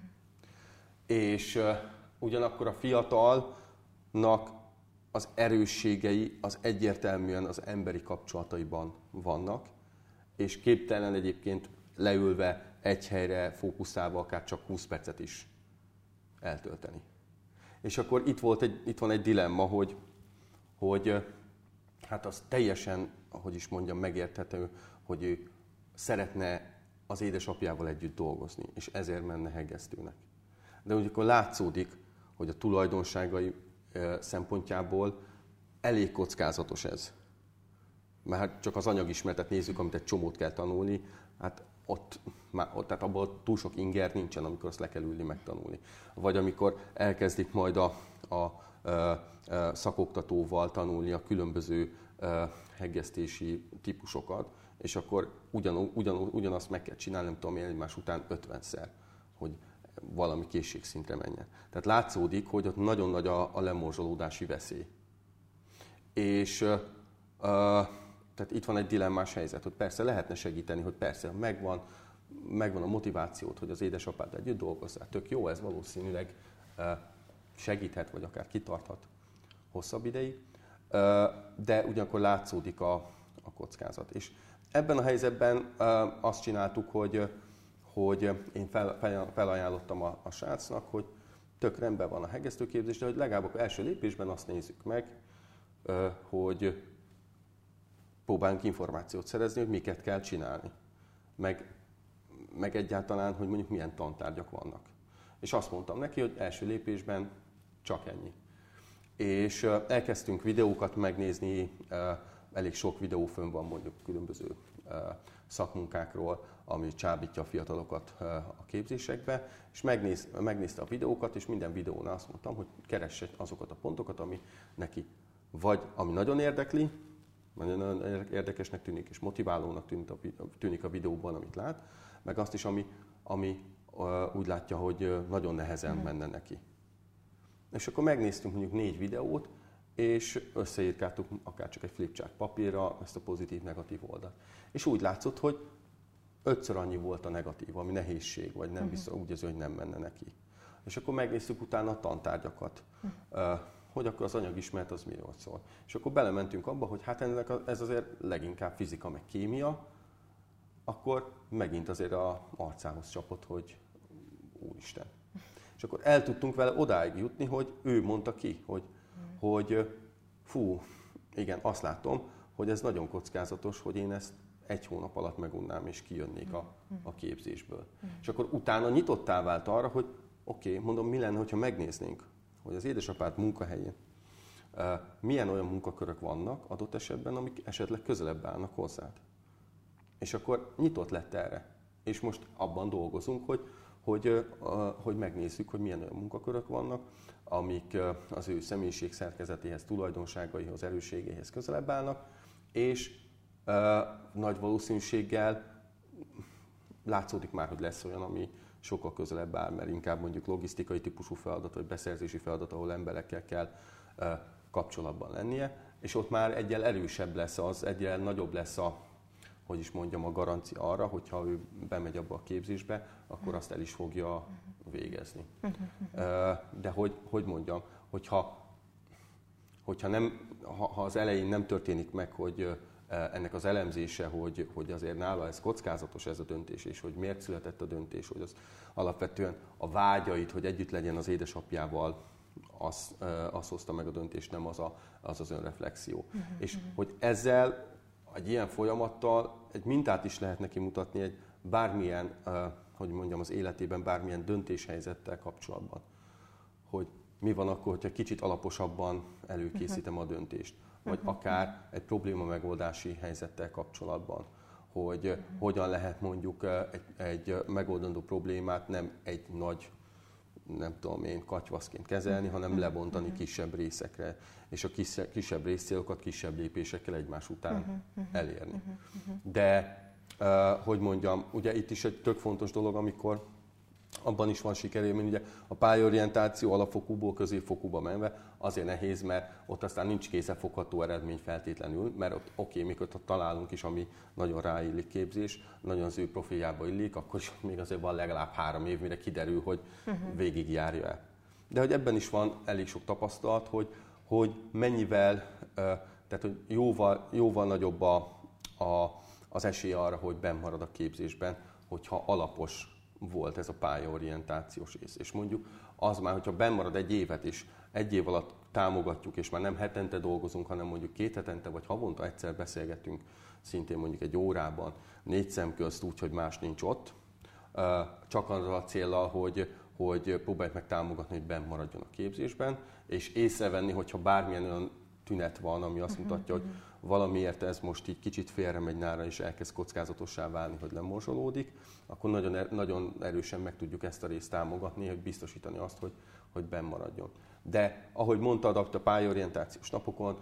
És ugyanakkor a fiatalnak az erősségei az egyértelműen az emberi kapcsolataiban vannak, és képtelen egyébként leülve egy helyre fókuszálva akár csak 20 percet is eltölteni. És akkor itt, volt egy, itt van egy dilemma, hogy, hogy hát az teljesen, ahogy is mondjam, megérthető, hogy ő szeretne az édesapjával együtt dolgozni, és ezért menne hegesztőnek. De amikor látszódik, hogy a tulajdonságai szempontjából elég kockázatos ez. Mert hát csak az anyagismeretet nézzük, amit egy csomót kell tanulni, hát ott, már, ott tehát abból túl sok inger nincsen, amikor azt le kell ülni megtanulni. Vagy amikor elkezdik majd a, a szakoktatóval tanulni a különböző hegesztési típusokat, és akkor ugyan, ugyan, ugyanazt meg kell csinálni, nem tudom egymás után 50-szer, hogy valami készségszintre menjen. Tehát látszódik, hogy ott nagyon nagy a, a lemorzsolódási veszély. És uh, tehát itt van egy dilemmás helyzet, hogy persze lehetne segíteni, hogy persze megvan, megvan a motivációt, hogy az édesapád együtt dolgozzál. Tök jó, ez valószínűleg segíthet, vagy akár kitarthat hosszabb ideig, de ugyanakkor látszódik a, a kockázat. És ebben a helyzetben azt csináltuk, hogy hogy én fel, fel, felajánlottam a, a srácnak, hogy tök rendben van a hegesztőképzés, de hogy legalább az első lépésben azt nézzük meg, hogy próbálunk információt szerezni, hogy miket kell csinálni. Meg, meg egyáltalán, hogy mondjuk milyen tantárgyak vannak. És azt mondtam neki, hogy első lépésben csak ennyi. És elkezdtünk videókat megnézni, elég sok videó fönn van mondjuk különböző szakmunkákról, ami csábítja a fiatalokat a képzésekbe, és megnéz, megnézte a videókat, és minden videónál azt mondtam, hogy keresse azokat a pontokat, ami neki vagy ami nagyon érdekli, nagyon érdekesnek tűnik, és motiválónak tűnik a, tűnik a videóban, amit lát, meg azt is, ami, ami úgy látja, hogy nagyon nehezen mhm. menne neki. És akkor megnéztünk mondjuk négy videót, és összeírkáltuk akár csak egy flipchart papírra ezt a pozitív-negatív oldalt. És úgy látszott, hogy ötször annyi volt a negatív, ami nehézség, vagy nem biztos, úgy az, hogy nem menne neki. És akkor megnéztük utána a tantárgyakat, uh-huh. hogy akkor az anyagismeret az miről szól. És akkor belementünk abba, hogy hát ennek ez azért leginkább fizika meg kémia, akkor megint azért a arcához csapott, hogy úristen. És akkor el tudtunk vele odáig jutni, hogy ő mondta ki, hogy, hogy fú, igen, azt látom, hogy ez nagyon kockázatos, hogy én ezt egy hónap alatt megunnám, és kijönnék a, a képzésből. Mm. És akkor utána nyitottá vált arra, hogy oké, okay, mondom, mi lenne, ha megnéznénk, hogy az édesapád munkahelyén milyen olyan munkakörök vannak adott esetben, amik esetleg közelebb állnak hozzád. És akkor nyitott lett erre. És most abban dolgozunk, hogy, hogy, hogy megnézzük, hogy milyen olyan munkakörök vannak, amik az ő személyiség szerkezetéhez, tulajdonságaihoz, erősségéhez közelebb állnak, és nagy valószínűséggel látszódik már, hogy lesz olyan, ami sokkal közelebb áll, mert inkább mondjuk logisztikai típusú feladat, vagy beszerzési feladat, ahol emberekkel kell kapcsolatban lennie, és ott már egyel erősebb lesz az, egyel nagyobb lesz a, hogy is mondjam, a garancia arra, hogyha ő bemegy abba a képzésbe, akkor azt el is fogja végezni. De hogy, hogy mondjam, hogyha, hogyha nem, ha, ha az elején nem történik meg, hogy ennek az elemzése, hogy, hogy azért nála ez kockázatos ez a döntés, és hogy miért született a döntés, hogy az alapvetően a vágyait, hogy együtt legyen az édesapjával, az, az hozta meg a döntést, nem az a, az, az önreflexió. Uh-huh, és uh-huh. hogy ezzel, egy ilyen folyamattal egy mintát is lehet neki mutatni egy bármilyen, hogy mondjam, az életében bármilyen döntéshelyzettel kapcsolatban. Hogy mi van akkor, hogyha kicsit alaposabban előkészítem a döntést vagy uh-huh. akár egy probléma megoldási helyzettel kapcsolatban, hogy hogyan lehet mondjuk egy, egy megoldandó problémát nem egy nagy nem tudom én, katyvaszként kezelni, hanem uh-huh. lebontani kisebb részekre, és a kisebb, kisebb részcélokat kisebb lépésekkel egymás után elérni. De, hogy mondjam, ugye itt is egy tök fontos dolog, amikor abban is van sikerélmény. Ugye a pályorientáció alapfokúból középfokúba menve azért nehéz, mert ott aztán nincs kézefogható eredmény feltétlenül, mert ott oké, okay, mikor ott találunk is, ami nagyon ráillik képzés, nagyon az ő profiljába illik, akkor is még azért van legalább három év, mire kiderül, hogy uh-huh. végigjárja el. De hogy ebben is van elég sok tapasztalat, hogy, hogy mennyivel, tehát hogy jóval, jóval nagyobb a, a, az esély arra, hogy benn marad a képzésben, hogyha alapos volt ez a pályaorientációs rész. És mondjuk az már, hogyha benn marad egy évet is, egy év alatt támogatjuk, és már nem hetente dolgozunk, hanem mondjuk két hetente vagy havonta egyszer beszélgetünk, szintén mondjuk egy órában, négy szem közt úgy, hogy más nincs ott, csak azzal a célral, hogy, hogy próbáljuk meg támogatni, hogy benn a képzésben, és észrevenni, hogyha bármilyen olyan tünet van, ami azt uh-huh, mutatja, hogy mhm. valamiért ez most így kicsit félre megy nára, és elkezd kockázatossá válni, hogy lemorzsolódik, akkor nagyon, er, nagyon erősen meg tudjuk ezt a részt támogatni, hogy biztosítani azt, hogy, hogy benn maradjon. De ahogy mondtad, a pályorientációs napokon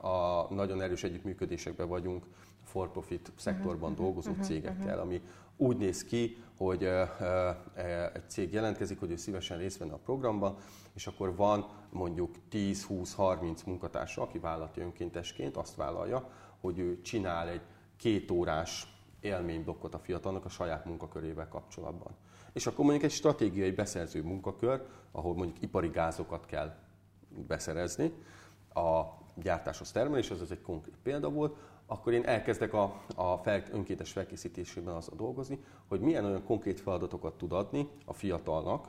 a nagyon erős együttműködésekben vagyunk for-profit szektorban uh-huh, dolgozó uh-huh, cégekkel, ami úgy néz ki, hogy egy cég jelentkezik, hogy ő szívesen részt venne a programban, és akkor van mondjuk 10-20-30 munkatársa, aki vállalati önkéntesként azt vállalja, hogy ő csinál egy két órás élményblokkot a fiatalnak a saját munkakörével kapcsolatban. És akkor mondjuk egy stratégiai beszerző munkakör, ahol mondjuk ipari gázokat kell beszerezni, a gyártáshoz termelés, az, az egy konkrét példa volt, akkor én elkezdek a, a fel, önkéntes felkészítésében az dolgozni, hogy milyen olyan konkrét feladatokat tud adni a fiatalnak,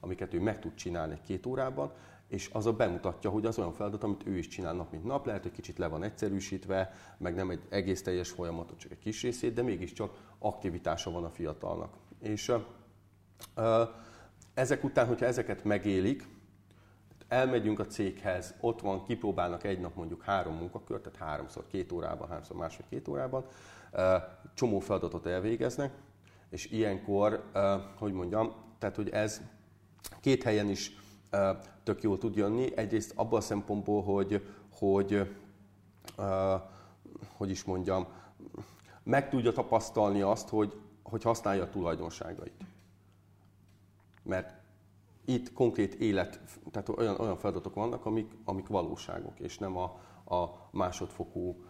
amiket ő meg tud csinálni két órában, és az a bemutatja, hogy az olyan feladat, amit ő is csinál nap mint nap, lehet, hogy kicsit le van egyszerűsítve, meg nem egy egész teljes folyamatot, csak egy kis részét, de mégiscsak aktivitása van a fiatalnak. És uh, ezek után, hogyha ezeket megélik, elmegyünk a céghez, ott van, kipróbálnak egy nap mondjuk három munkakört, tehát háromszor két órában, háromszor másfél két órában, csomó feladatot elvégeznek, és ilyenkor, hogy mondjam, tehát hogy ez két helyen is tök jól tud jönni. Egyrészt abban a szempontból, hogy, hogy hogy is mondjam, meg tudja tapasztalni azt, hogy, hogy használja a tulajdonságait. Mert itt konkrét élet, tehát olyan, olyan feladatok vannak, amik, amik valóságok, és nem a, a másodfokú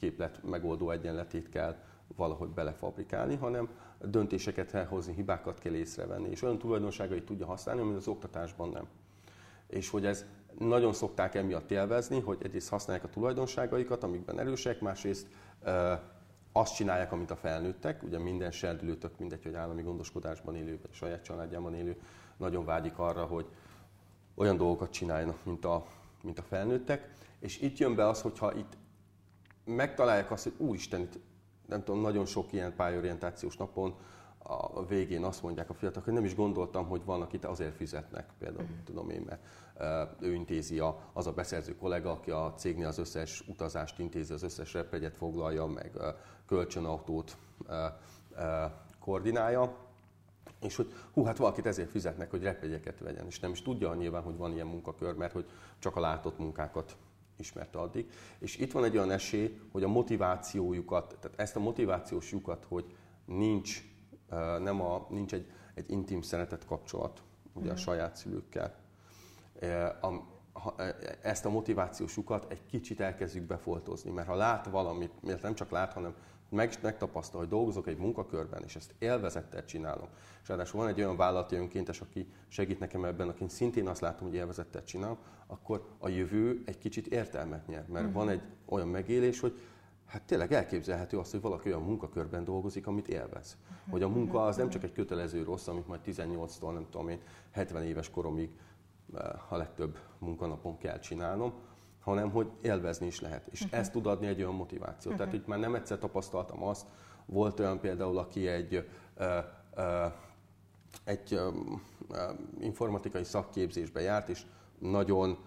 képlet megoldó egyenletét kell valahogy belefabrikálni, hanem döntéseket kell hozni, hibákat kell észrevenni, és olyan tulajdonságait tudja használni, amit az oktatásban nem. És hogy ez nagyon szokták emiatt élvezni, hogy egyrészt használják a tulajdonságaikat, amikben erősek, másrészt azt csinálják, amit a felnőttek, ugye minden serdülőtök, mindegy, hogy állami gondoskodásban élő, vagy saját családjában élő, nagyon vágyik arra, hogy olyan dolgokat csináljanak, mint a, mint a felnőttek. És itt jön be az, hogyha itt megtalálják azt, hogy úristen, itt nem tudom, nagyon sok ilyen pályorientációs napon a végén azt mondják a fiatalok, hogy nem is gondoltam, hogy van, akit azért fizetnek, például, uh-huh. tudom én, mert ő intézi a, az a beszerző kollega, aki a cégnél az összes utazást intézi, az összes repjegyet foglalja, meg kölcsönautót koordinálja, és hogy hú, hát valakit ezért fizetnek, hogy repjegyeket vegyen, és nem is tudja nyilván, hogy van ilyen munkakör, mert hogy csak a látott munkákat ismerte addig. És itt van egy olyan esély, hogy a motivációjukat, tehát ezt a motivációs lyukat, hogy nincs, nem a, nincs egy, egy intim szeretet kapcsolat ugye a mhm. saját szülőkkel. Ezt a motivációs lyukat egy kicsit elkezdjük befoltozni, mert ha lát valamit, mert nem csak lát, hanem meg, megtapasztal, hogy dolgozok egy munkakörben, és ezt élvezettel csinálom. És ráadásul van egy olyan vállalati önkéntes, aki segít nekem ebben, akin szintén azt látom, hogy élvezettel csinálom, akkor a jövő egy kicsit értelmet nyer. Mert uh-huh. van egy olyan megélés, hogy hát tényleg elképzelhető az, hogy valaki olyan munkakörben dolgozik, amit élvez. Uh-huh. Hogy a munka az nem csak egy kötelező rossz, amit majd 18-tól, nem tudom én, 70 éves koromig eh, a legtöbb munkanapon kell csinálnom, hanem hogy élvezni is lehet. És uh-huh. ez tud adni egy olyan motivációt. Uh-huh. Tehát itt már nem egyszer tapasztaltam azt, volt olyan például, aki egy, ö, ö, egy ö, informatikai szakképzésbe járt, és nagyon,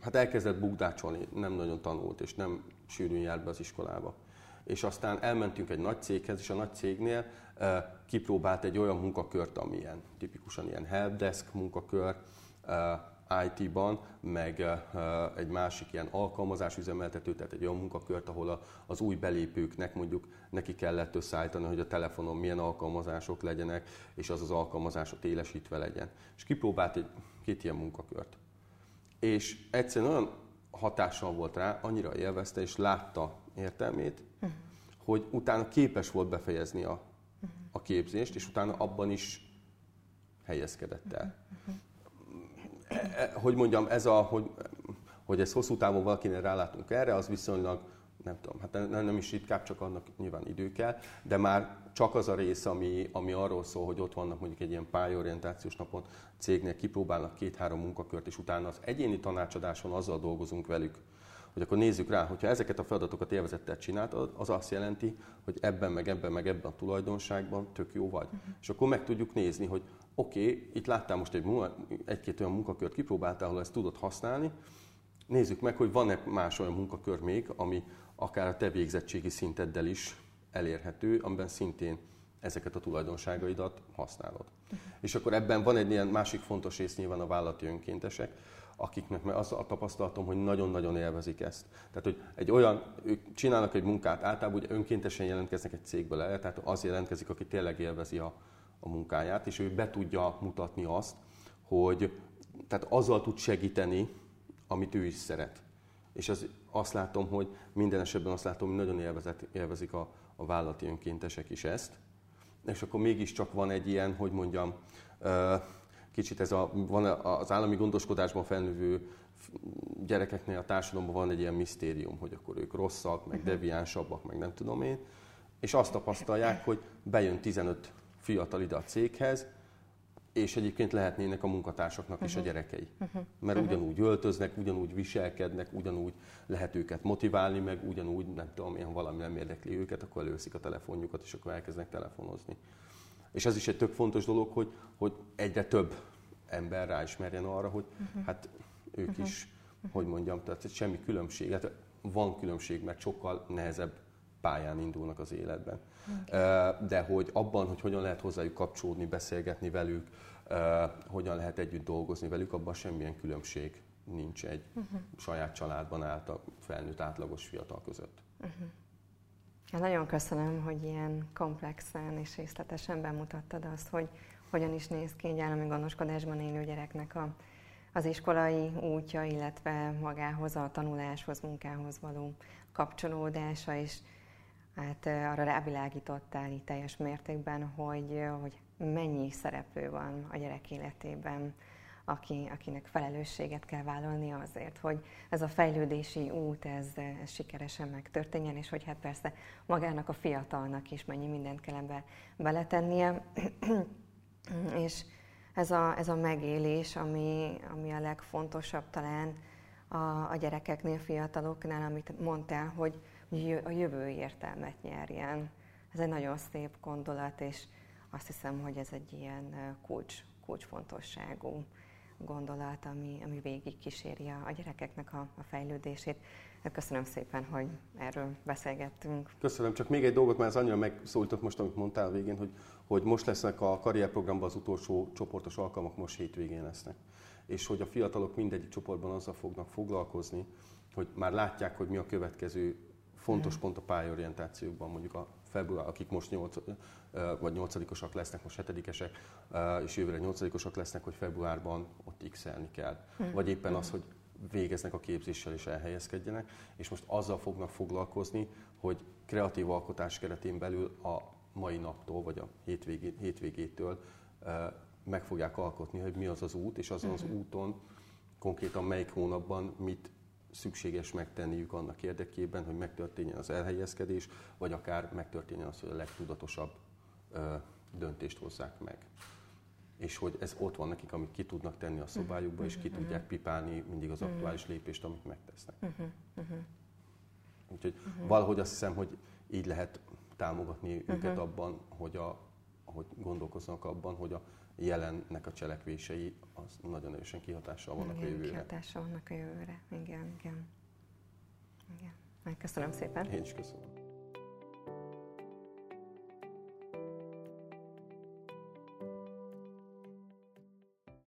hát elkezdett bukdácsolni, nem nagyon tanult, és nem sűrűn járt be az iskolába. És aztán elmentünk egy nagy céghez, és a nagy cégnél ö, kipróbált egy olyan munkakört, amilyen tipikusan ilyen helpdesk munkakör, IT-ban, meg egy másik ilyen alkalmazásüzemeltető, tehát egy olyan munkakört, ahol az új belépőknek mondjuk neki kellett összeállítani, hogy a telefonon milyen alkalmazások legyenek, és az az alkalmazás ott élesítve legyen. És kipróbált egy két ilyen munkakört. És egyszerűen olyan hatással volt rá, annyira élvezte és látta értelmét, uh-huh. hogy utána képes volt befejezni a, a képzést, és utána abban is helyezkedett el. Uh-huh hogy mondjam, ez a, hogy, hogy ez hosszú távon valakinek rálátunk erre, az viszonylag nem tudom, hát nem, nem is ritkább, csak annak nyilván idő kell, de már csak az a rész, ami, ami arról szól, hogy ott vannak mondjuk egy ilyen pályorientációs napon cégnél, kipróbálnak két-három munkakört, és utána az egyéni tanácsadáson azzal dolgozunk velük, hogy akkor nézzük rá, hogyha ezeket a feladatokat élvezettel csináltad, az azt jelenti, hogy ebben, meg ebben, meg ebben a tulajdonságban tök jó vagy. Uh-huh. És akkor meg tudjuk nézni, hogy oké, okay, itt láttál most egy, egy-két olyan munkakört, kipróbáltál, ahol ezt tudod használni, nézzük meg, hogy van-e más olyan munkakör még, ami akár a te végzettségi szinteddel is elérhető, amiben szintén ezeket a tulajdonságaidat használod. Uh-huh. És akkor ebben van egy ilyen másik fontos rész nyilván a vállalati önkéntesek, akiknek meg az a tapasztalatom, hogy nagyon-nagyon élvezik ezt. Tehát, hogy egy olyan, ők csinálnak egy munkát, általában ugye önkéntesen jelentkeznek egy cégbe el, tehát az jelentkezik, aki tényleg élvezi a, a munkáját, és ő be tudja mutatni azt, hogy tehát azzal tud segíteni, amit ő is szeret. És az, azt látom, hogy minden esetben azt látom, hogy nagyon élvezet, élvezik a, a vállalati önkéntesek is ezt. És akkor mégiscsak van egy ilyen, hogy mondjam, kicsit ez a, van az állami gondoskodásban felnövő gyerekeknél a társadalomban van egy ilyen misztérium, hogy akkor ők rosszak, meg mhm. deviánsabbak, meg nem tudom én, és azt tapasztalják, hogy bejön 15 fiatal ide a céghez, és egyébként lehetnének a munkatársaknak uh-huh. is a mhm. gyerekei. Uh-huh. Mert uh-huh. ugyanúgy öltöznek, ugyanúgy viselkednek, ugyanúgy lehet őket motiválni, meg ugyanúgy, nem tudom, ilyen valami nem érdekli őket, akkor előszik a telefonjukat, és akkor elkezdenek telefonozni. És ez is egy tök fontos dolog, hogy, hogy egyre több ember ráismerjen arra, hogy uh-huh. hát ők uh-huh. is, hogy mondjam, tehát semmi különbség, hát van különbség, mert sokkal nehezebb pályán indulnak az életben. Okay. De hogy abban, hogy hogyan lehet hozzájuk kapcsolódni, beszélgetni velük, hogyan lehet együtt dolgozni velük, abban semmilyen különbség nincs egy uh-huh. saját családban állt a felnőtt átlagos fiatal között. Uh-huh. Ja, nagyon köszönöm, hogy ilyen komplexen és részletesen bemutattad azt, hogy hogyan is néz ki egy állami gondoskodásban élő gyereknek a, az iskolai útja, illetve magához, a tanuláshoz, munkához való kapcsolódása, és hát arra rávilágítottál itt teljes mértékben, hogy, hogy mennyi szereplő van a gyerek életében, aki, akinek felelősséget kell vállalni azért, hogy ez a fejlődési út, ez, ez sikeresen megtörténjen, és hogy hát persze magának a fiatalnak is mennyi mindent kell ebbe beletennie. és ez a, ez a megélés, ami, ami a legfontosabb talán a, a gyerekeknél, fiataloknál, amit mondtál, hogy a jövő értelmet nyerjen. Ez egy nagyon szép gondolat, és azt hiszem, hogy ez egy ilyen kulcs, kulcsfontosságú gondolat, ami, ami végig kíséri a, a gyerekeknek a, a fejlődését. Köszönöm szépen, hogy erről beszélgettünk. Köszönöm, csak még egy dolgot, mert az annyira megszólított most, amit mondtál a végén, hogy, hogy most lesznek a karrierprogramban az utolsó csoportos alkalmak, most hétvégén lesznek. És hogy a fiatalok mindegyik csoportban azzal fognak foglalkozni, hogy már látják, hogy mi a következő fontos pont a pályorientációkban, mondjuk a február, akik most 8, vagy 8 lesznek, most 7 és jövőre 8 lesznek, hogy februárban ott x kell. Mm. Vagy éppen az, hogy végeznek a képzéssel és elhelyezkedjenek, és most azzal fognak foglalkozni, hogy kreatív alkotás keretén belül a mai naptól, vagy a hétvégé, hétvégétől meg fogják alkotni, hogy mi az az út, és azon az mhm. úton konkrétan melyik hónapban mit szükséges megtenniük annak érdekében, hogy megtörténjen az elhelyezkedés, vagy akár megtörténjen az, hogy a legtudatosabb ö, döntést hozzák meg. És hogy ez ott van nekik, amit ki tudnak tenni a szobájukba, és ki tudják pipálni mindig az aktuális lépést, amit megtesznek. Úgyhogy valahogy azt hiszem, hogy így lehet támogatni őket abban, hogy, a, hogy gondolkoznak abban, hogy a jelennek a cselekvései az nagyon erősen kihatással vannak igen, a jövőre. kihatással vannak a jövőre. Igen, igen. igen. Köszönöm szépen. Én is köszönöm.